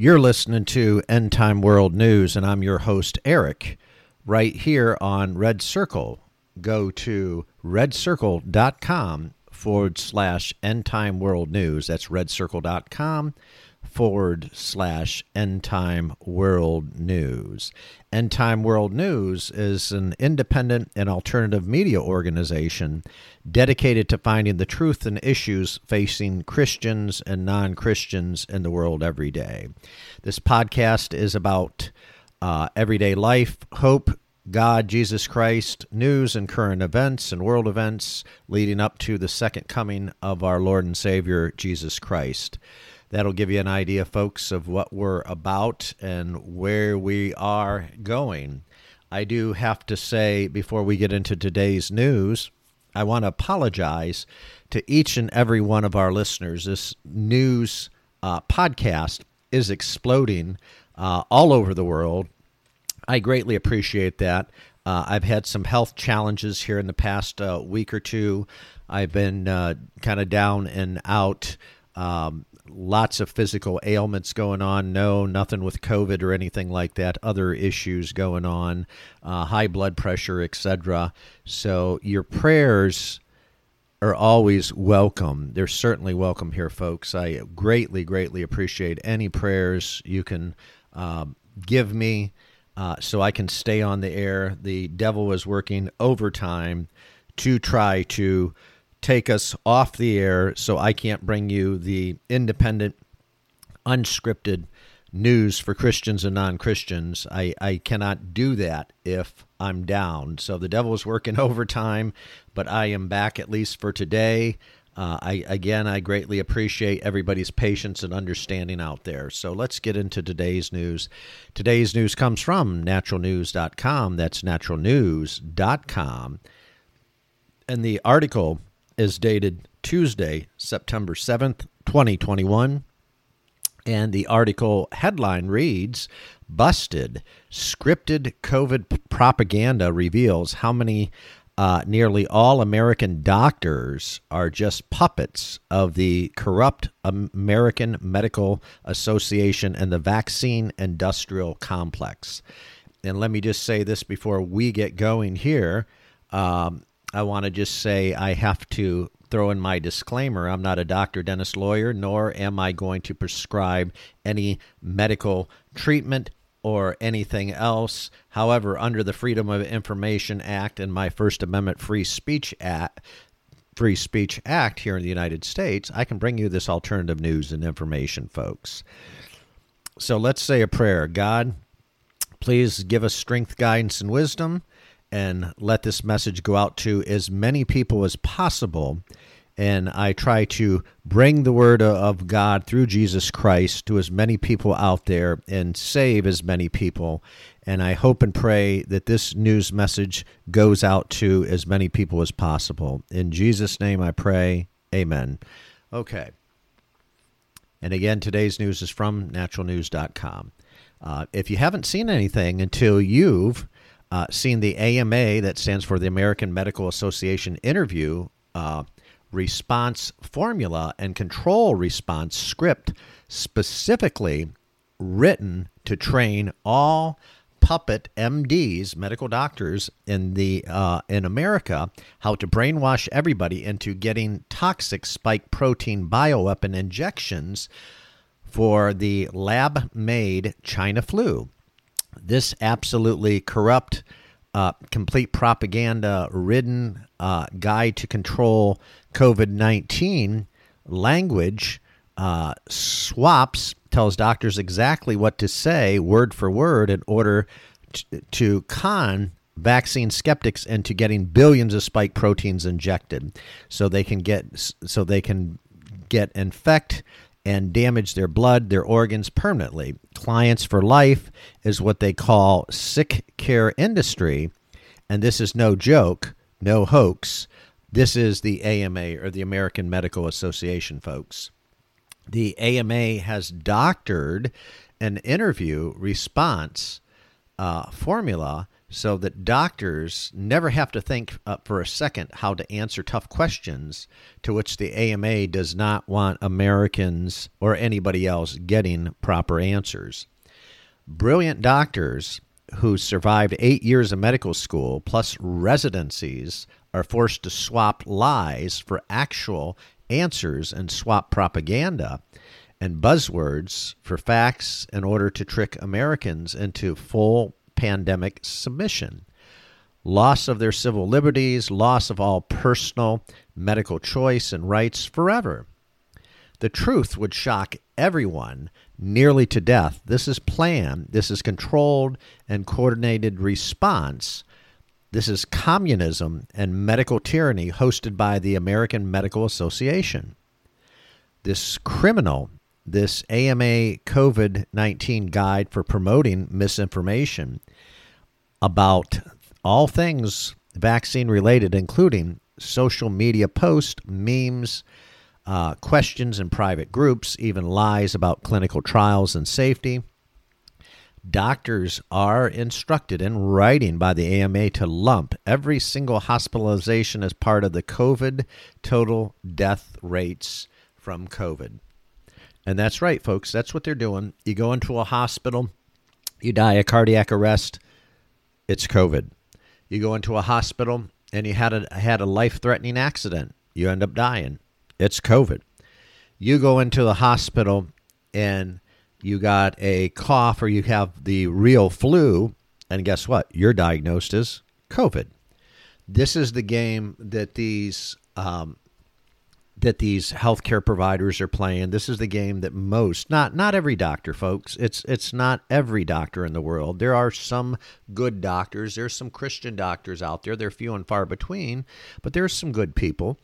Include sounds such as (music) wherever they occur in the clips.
You're listening to End Time World News, and I'm your host, Eric, right here on Red Circle. Go to redcircle.com forward slash End Time World News. That's redcircle.com forward slash End Time World News. End Time World News is an independent and alternative media organization dedicated to finding the truth and issues facing Christians and non Christians in the world every day. This podcast is about uh, everyday life, hope, God, Jesus Christ, news and current events and world events leading up to the second coming of our Lord and Savior, Jesus Christ. That'll give you an idea, folks, of what we're about and where we are going. I do have to say, before we get into today's news, I want to apologize to each and every one of our listeners. This news uh, podcast is exploding uh, all over the world. I greatly appreciate that. Uh, I've had some health challenges here in the past uh, week or two. I've been uh, kind of down and out. Um, lots of physical ailments going on. No, nothing with COVID or anything like that. Other issues going on, uh, high blood pressure, etc. So your prayers are always welcome. They're certainly welcome here, folks. I greatly, greatly appreciate any prayers you can um, give me uh, so I can stay on the air. The devil is working overtime to try to take us off the air so I can't bring you the independent, unscripted news for Christians and non Christians. I, I cannot do that if I'm down. So the devil is working (laughs) overtime, but I am back at least for today. Uh, I again, I greatly appreciate everybody's patience and understanding out there. So let's get into today's news. Today's news comes from naturalnews.com. That's naturalnews.com. And the article is dated Tuesday, September 7th, 2021. And the article headline reads Busted Scripted COVID Propaganda Reveals How Many uh, Nearly All American Doctors Are Just Puppets of the Corrupt American Medical Association and the Vaccine Industrial Complex. And let me just say this before we get going here. Um, I want to just say I have to throw in my disclaimer. I'm not a doctor, dentist, lawyer, nor am I going to prescribe any medical treatment or anything else. However, under the Freedom of Information Act and my First Amendment Free Speech Act, Free Speech Act here in the United States, I can bring you this alternative news and information, folks. So let's say a prayer. God, please give us strength, guidance, and wisdom and let this message go out to as many people as possible. And I try to bring the word of God through Jesus Christ to as many people out there and save as many people. And I hope and pray that this news message goes out to as many people as possible. In Jesus' name I pray. Amen. Okay. And again, today's news is from naturalnews.com. Uh, if you haven't seen anything until you've uh, seen the AMA, that stands for the American Medical Association, interview uh, response formula and control response script specifically written to train all puppet MDs, medical doctors in the uh, in America, how to brainwash everybody into getting toxic spike protein bioweapon injections for the lab-made China flu this absolutely corrupt, uh, complete propaganda ridden uh, guide to control COVID 19 language uh, swaps tells doctors exactly what to say word for word in order to, to con vaccine skeptics into getting billions of spike proteins injected so they can get so they can get infect and damage their blood, their organs permanently. Clients for life is what they call sick care industry, and this is no joke, no hoax. This is the AMA or the American Medical Association, folks. The AMA has doctored an interview response uh, formula so that doctors never have to think uh, for a second how to answer tough questions to which the AMA does not want Americans or anybody else getting proper answers. Brilliant doctors who survived eight years of medical school plus residencies are forced to swap lies for actual answers and swap propaganda and buzzwords for facts in order to trick Americans into full pandemic submission. Loss of their civil liberties, loss of all personal medical choice and rights forever. The truth would shock everyone nearly to death. This is planned, this is controlled and coordinated response. This is communism and medical tyranny hosted by the American Medical Association. This criminal this AMA COVID 19 guide for promoting misinformation about all things vaccine related, including social media posts, memes, uh, questions in private groups, even lies about clinical trials and safety. Doctors are instructed in writing by the AMA to lump every single hospitalization as part of the COVID total death rates from COVID. And that's right, folks. That's what they're doing. You go into a hospital, you die a cardiac arrest, it's COVID. You go into a hospital and you had a had a life-threatening accident, you end up dying. It's COVID. You go into the hospital and you got a cough or you have the real flu, and guess what? You're diagnosed as COVID. This is the game that these um, that these healthcare providers are playing. This is the game that most, not not every doctor, folks. It's it's not every doctor in the world. There are some good doctors. There's some Christian doctors out there. They're few and far between, but there's some good people.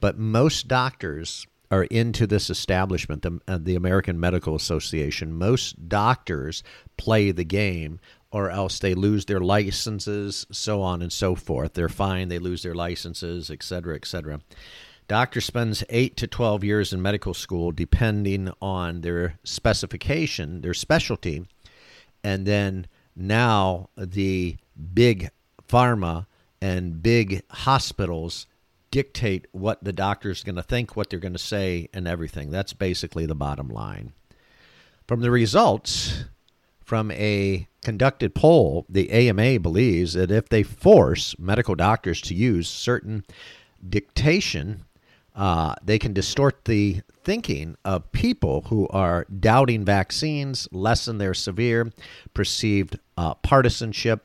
But most doctors are into this establishment, the, uh, the American Medical Association. Most doctors play the game or else they lose their licenses, so on and so forth. They're fined, they lose their licenses, et cetera, et cetera. Doctor spends 8 to 12 years in medical school depending on their specification, their specialty, and then now the big pharma and big hospitals dictate what the doctor's going to think, what they're going to say, and everything. That's basically the bottom line. From the results from a conducted poll, the AMA believes that if they force medical doctors to use certain dictation uh, they can distort the thinking of people who are doubting vaccines, lessen their severe perceived uh, partisanship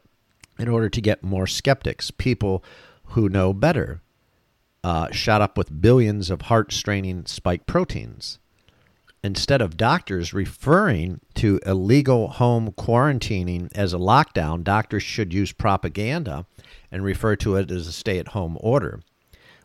in order to get more skeptics, people who know better, uh, shot up with billions of heart straining spike proteins. Instead of doctors referring to illegal home quarantining as a lockdown, doctors should use propaganda and refer to it as a stay at home order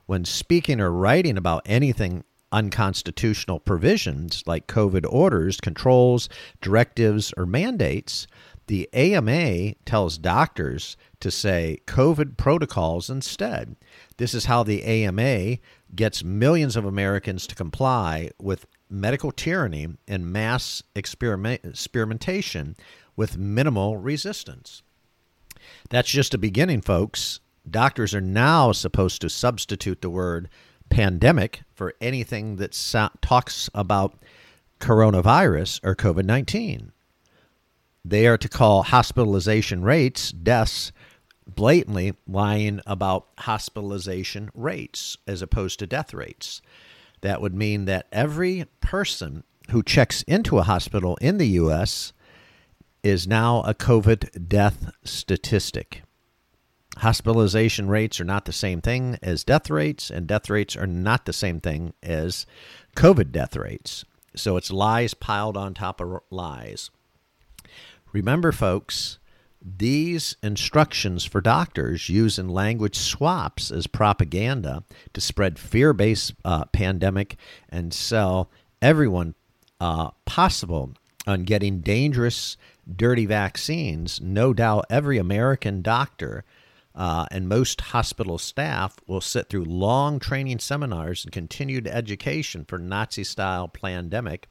when speaking or writing about anything unconstitutional provisions like COVID orders, controls, directives, or mandates, the AMA tells doctors to say COVID protocols instead. This is how the AMA gets millions of Americans to comply with medical tyranny and mass experiment, experimentation with minimal resistance. That's just a beginning, folks. Doctors are now supposed to substitute the word pandemic for anything that so- talks about coronavirus or COVID 19. They are to call hospitalization rates deaths blatantly lying about hospitalization rates as opposed to death rates. That would mean that every person who checks into a hospital in the U.S. is now a COVID death statistic hospitalization rates are not the same thing as death rates, and death rates are not the same thing as COVID death rates. So it's lies piled on top of lies. Remember, folks, these instructions for doctors using language swaps as propaganda to spread fear based uh, pandemic and sell everyone uh, possible on getting dangerous, dirty vaccines, no doubt every American doctor uh, and most hospital staff will sit through long training seminars and continued education for Nazi style pandemic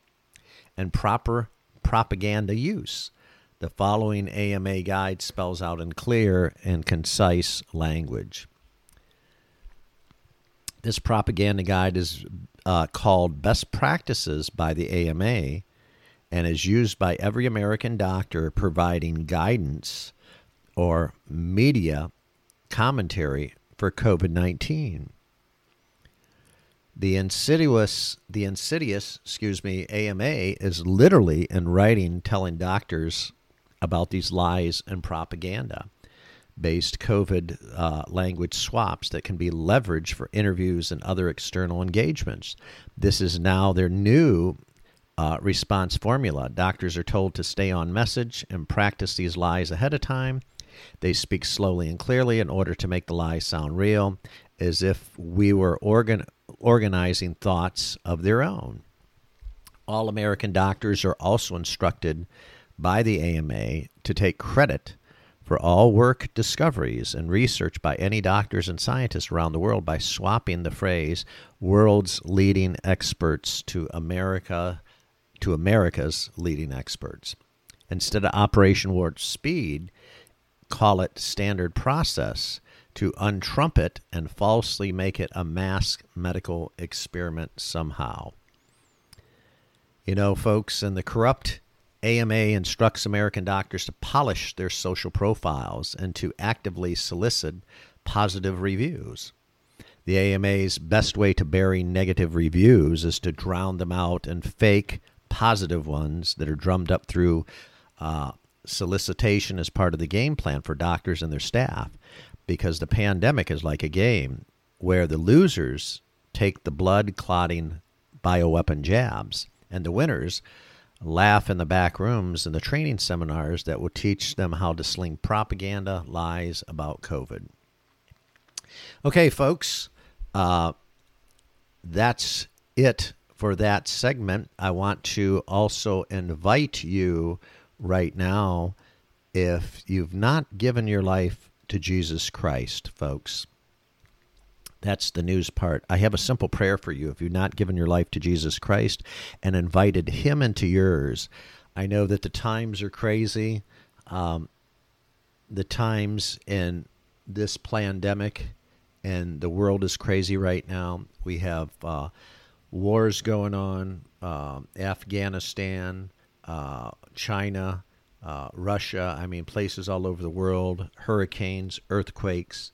and proper propaganda use. The following AMA guide spells out in clear and concise language. This propaganda guide is uh, called Best Practices by the AMA and is used by every American doctor providing guidance or media commentary for COVID 19. The insidious, the insidious, excuse me, AMA is literally in writing telling doctors about these lies and propaganda based COVID uh, language swaps that can be leveraged for interviews and other external engagements. This is now their new uh, response formula. Doctors are told to stay on message and practice these lies ahead of time. They speak slowly and clearly in order to make the lies sound real, as if we were organ- organizing thoughts of their own. All American doctors are also instructed by the AMA to take credit for all work, discoveries, and research by any doctors and scientists around the world by swapping the phrase world's leading experts to America to America's leading experts. Instead of Operation Warp Speed, call it standard process to untrumpet and falsely make it a mass medical experiment somehow. You know, folks, and the corrupt AMA instructs American doctors to polish their social profiles and to actively solicit positive reviews. The AMA's best way to bury negative reviews is to drown them out and fake positive ones that are drummed up through uh, solicitation as part of the game plan for doctors and their staff. Because the pandemic is like a game where the losers take the blood clotting bioweapon jabs, and the winners laugh in the back rooms in the training seminars that will teach them how to sling propaganda lies about COVID. Okay, folks, uh, that's it for that segment. I want to also invite you right now, if you've not given your life to Jesus Christ, folks, that's the news part. I have a simple prayer for you. If you've not given your life to Jesus Christ and invited Him into yours, I know that the times are crazy. Um, the times in this pandemic and the world is crazy right now. We have uh, wars going on, uh, Afghanistan, uh, China, uh, Russia. I mean, places all over the world, hurricanes, earthquakes.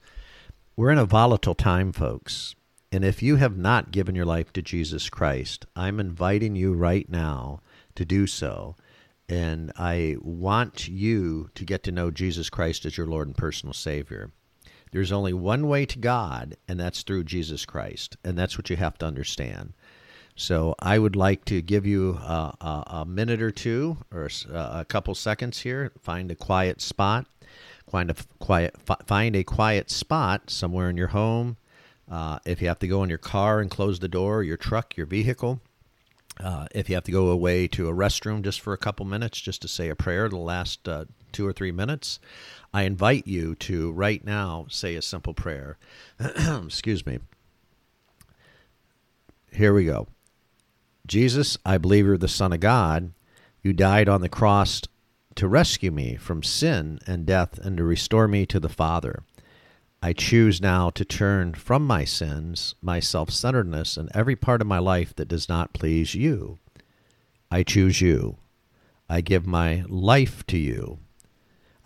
We're in a volatile time, folks. And if you have not given your life to Jesus Christ, I'm inviting you right now to do so. And I want you to get to know Jesus Christ as your Lord and personal Savior. There's only one way to God, and that's through Jesus Christ. And that's what you have to understand. So I would like to give you a, a, a minute or two or a, a couple seconds here. Find a quiet spot Find a quiet, find a quiet spot somewhere in your home. Uh, if you have to go in your car and close the door, your truck, your vehicle. Uh, if you have to go away to a restroom just for a couple minutes, just to say a prayer, the last uh, two or three minutes, I invite you to right now say a simple prayer. (clears throat) Excuse me. Here we go. Jesus, I believe you're the Son of God. You died on the cross to rescue me from sin and death and to restore me to the Father. I choose now to turn from my sins, my self centeredness, and every part of my life that does not please you. I choose you. I give my life to you.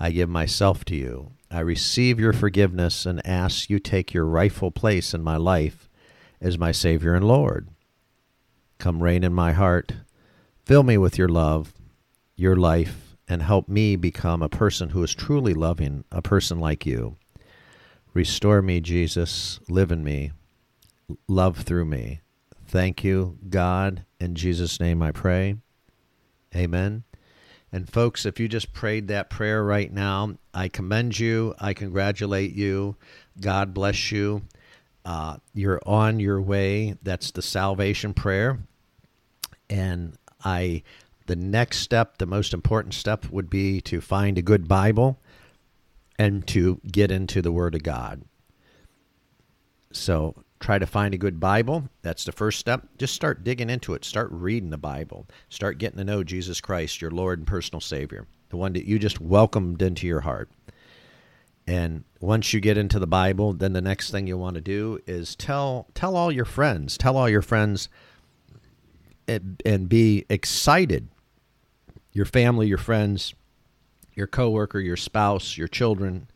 I give myself to you. I receive your forgiveness and ask you take your rightful place in my life as my Savior and Lord. Come reign in my heart. Fill me with your love, your life, and help me become a person who is truly loving, a person like you. Restore me, Jesus. Live in me. Love through me. Thank you, God. In Jesus' name I pray. Amen. And folks, if you just prayed that prayer right now, I commend you. I congratulate you. God bless you. Uh, you're on your way. That's the salvation prayer. And I the next step, the most important step, would be to find a good Bible and to get into the Word of God. So try to find a good Bible. That's the first step. Just start digging into it. Start reading the Bible. Start getting to know Jesus Christ, your Lord and personal Savior, the one that you just welcomed into your heart. And once you get into the Bible, then the next thing you want to do is tell tell all your friends, tell all your friends and, be excited your family, your friends, your coworker, your spouse, your children,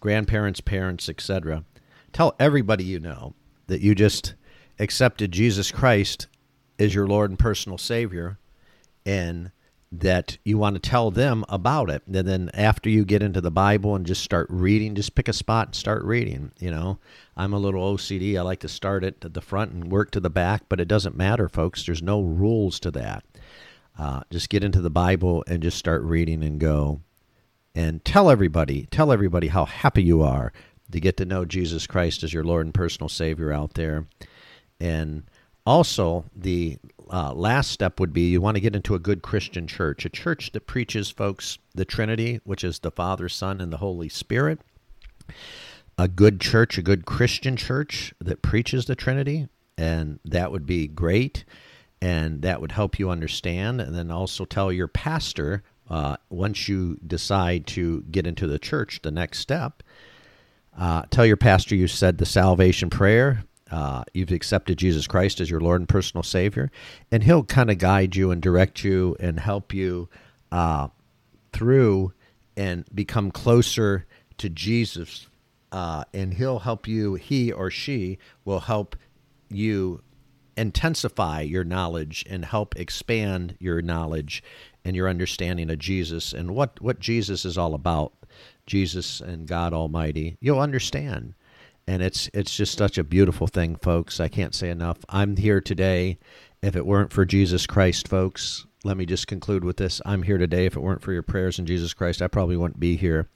grandparents, parents, etc. Tell everybody you know that you just accepted Jesus Christ as your Lord and personal Savior and that you want to tell them about it. And then after you get into the Bible and just start reading, just pick a spot and start reading. You know, I'm a little OCD. I like to start at the front and work to the back, but it doesn't matter, folks. There's no rules to that. Uh, just get into the Bible and just start reading and go. And tell everybody, tell everybody how happy you are to get to know Jesus Christ as your Lord and personal Savior out there. And also, the uh, last step would be you want to get into a good Christian church, a church that preaches, folks, the Trinity, which is the Father, Son, and the Holy Spirit. A good church, a good Christian church that preaches the Trinity, and that would be great and that would help you understand. And then also tell your pastor uh, once you decide to get into the church, the next step. Uh, tell your pastor you said the salvation prayer. Uh, you've accepted Jesus Christ as your Lord and personal Savior, and He'll kind of guide you and direct you and help you uh, through and become closer to Jesus. Uh, and He'll help you. He or she will help you intensify your knowledge and help expand your knowledge and your understanding of Jesus and what, what Jesus is all about, Jesus and God Almighty, you'll understand. And it's it's just such a beautiful thing, folks. I can't say enough. I'm here today. If it weren't for Jesus Christ, folks, let me just conclude with this. I'm here today. If it weren't for your prayers in Jesus Christ, I probably wouldn't be here.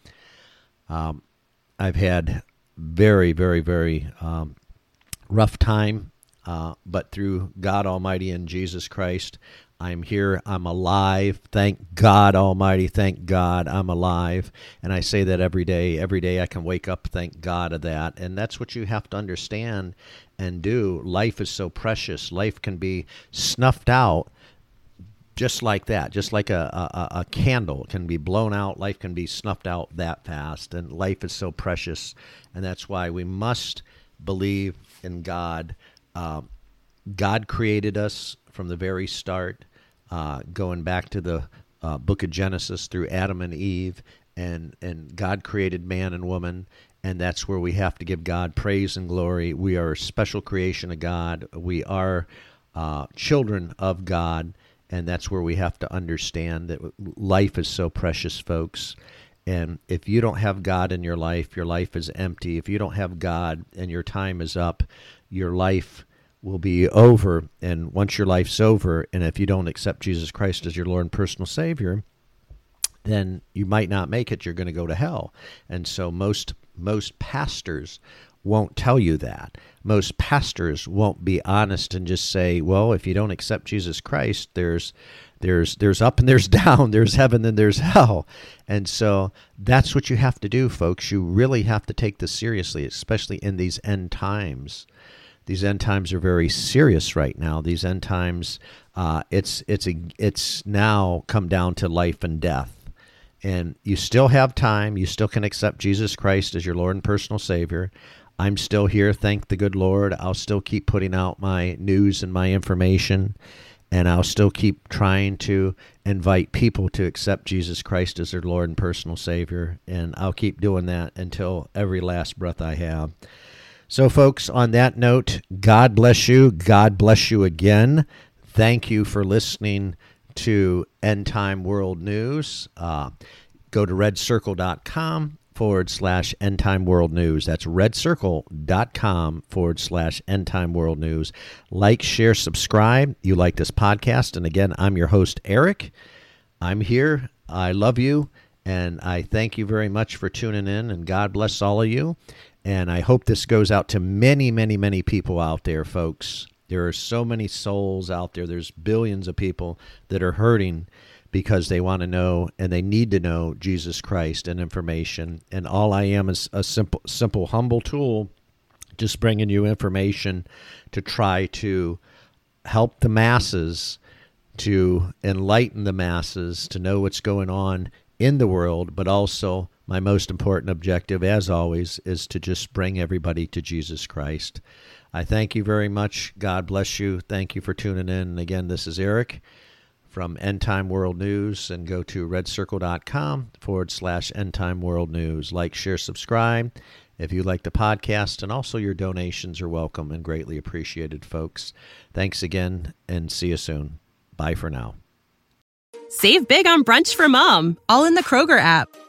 Um, I've had very, very, very um, rough time uh, but through God Almighty and Jesus Christ, I'm here. I'm alive. Thank God Almighty. Thank God I'm alive. And I say that every day. Every day I can wake up, thank God of that. And that's what you have to understand and do. Life is so precious. Life can be snuffed out just like that, just like a, a, a candle can be blown out. Life can be snuffed out that fast. And life is so precious. And that's why we must believe in God uh, God created us from the very start, uh, going back to the uh, book of Genesis through Adam and Eve, and, and God created man and woman, and that's where we have to give God praise and glory. We are a special creation of God. We are uh, children of God, and that's where we have to understand that life is so precious, folks. And if you don't have God in your life, your life is empty. If you don't have God and your time is up, your life will be over. And once your life's over, and if you don't accept Jesus Christ as your Lord and personal Savior, then you might not make it. You're going to go to hell. And so most most pastors won't tell you that. Most pastors won't be honest and just say, "Well, if you don't accept Jesus Christ, there's there's there's up and there's (laughs) down, there's heaven and there's hell." And so that's what you have to do, folks. You really have to take this seriously, especially in these end times these end times are very serious right now. These end times, uh, it's it's a, it's now come down to life and death, and you still have time. You still can accept Jesus Christ as your Lord and personal Savior. I'm still here. Thank the good Lord. I'll still keep putting out my news and my information, and I'll still keep trying to invite people to accept Jesus Christ as their Lord and personal Savior. And I'll keep doing that until every last breath I have. So, folks, on that note, God bless you. God bless you again. Thank you for listening to End Time World News. Uh, go to redcircle.com forward slash end time world news. That's redcircle.com forward slash end time world news. Like, share, subscribe. You like this podcast. And again, I'm your host, Eric. I'm here. I love you. And I thank you very much for tuning in. And God bless all of you. And I hope this goes out to many, many, many people out there, folks. There are so many souls out there. There's billions of people that are hurting because they want to know and they need to know Jesus Christ and information. And all I am is a simple, simple, humble tool, just bringing you information to try to help the masses, to enlighten the masses, to know what's going on in the world, but also my most important objective, as always, is to just bring everybody to Jesus Christ. I thank you very much. God bless you. Thank you for tuning in. Again, this is Eric from End Time World News and go to redcircle.com forward slash End Time World News. Like, share, subscribe if you like the podcast, and also your donations are welcome and greatly appreciated, folks. Thanks again and see you soon. Bye for now. Save big on brunch for mom, all in the Kroger app.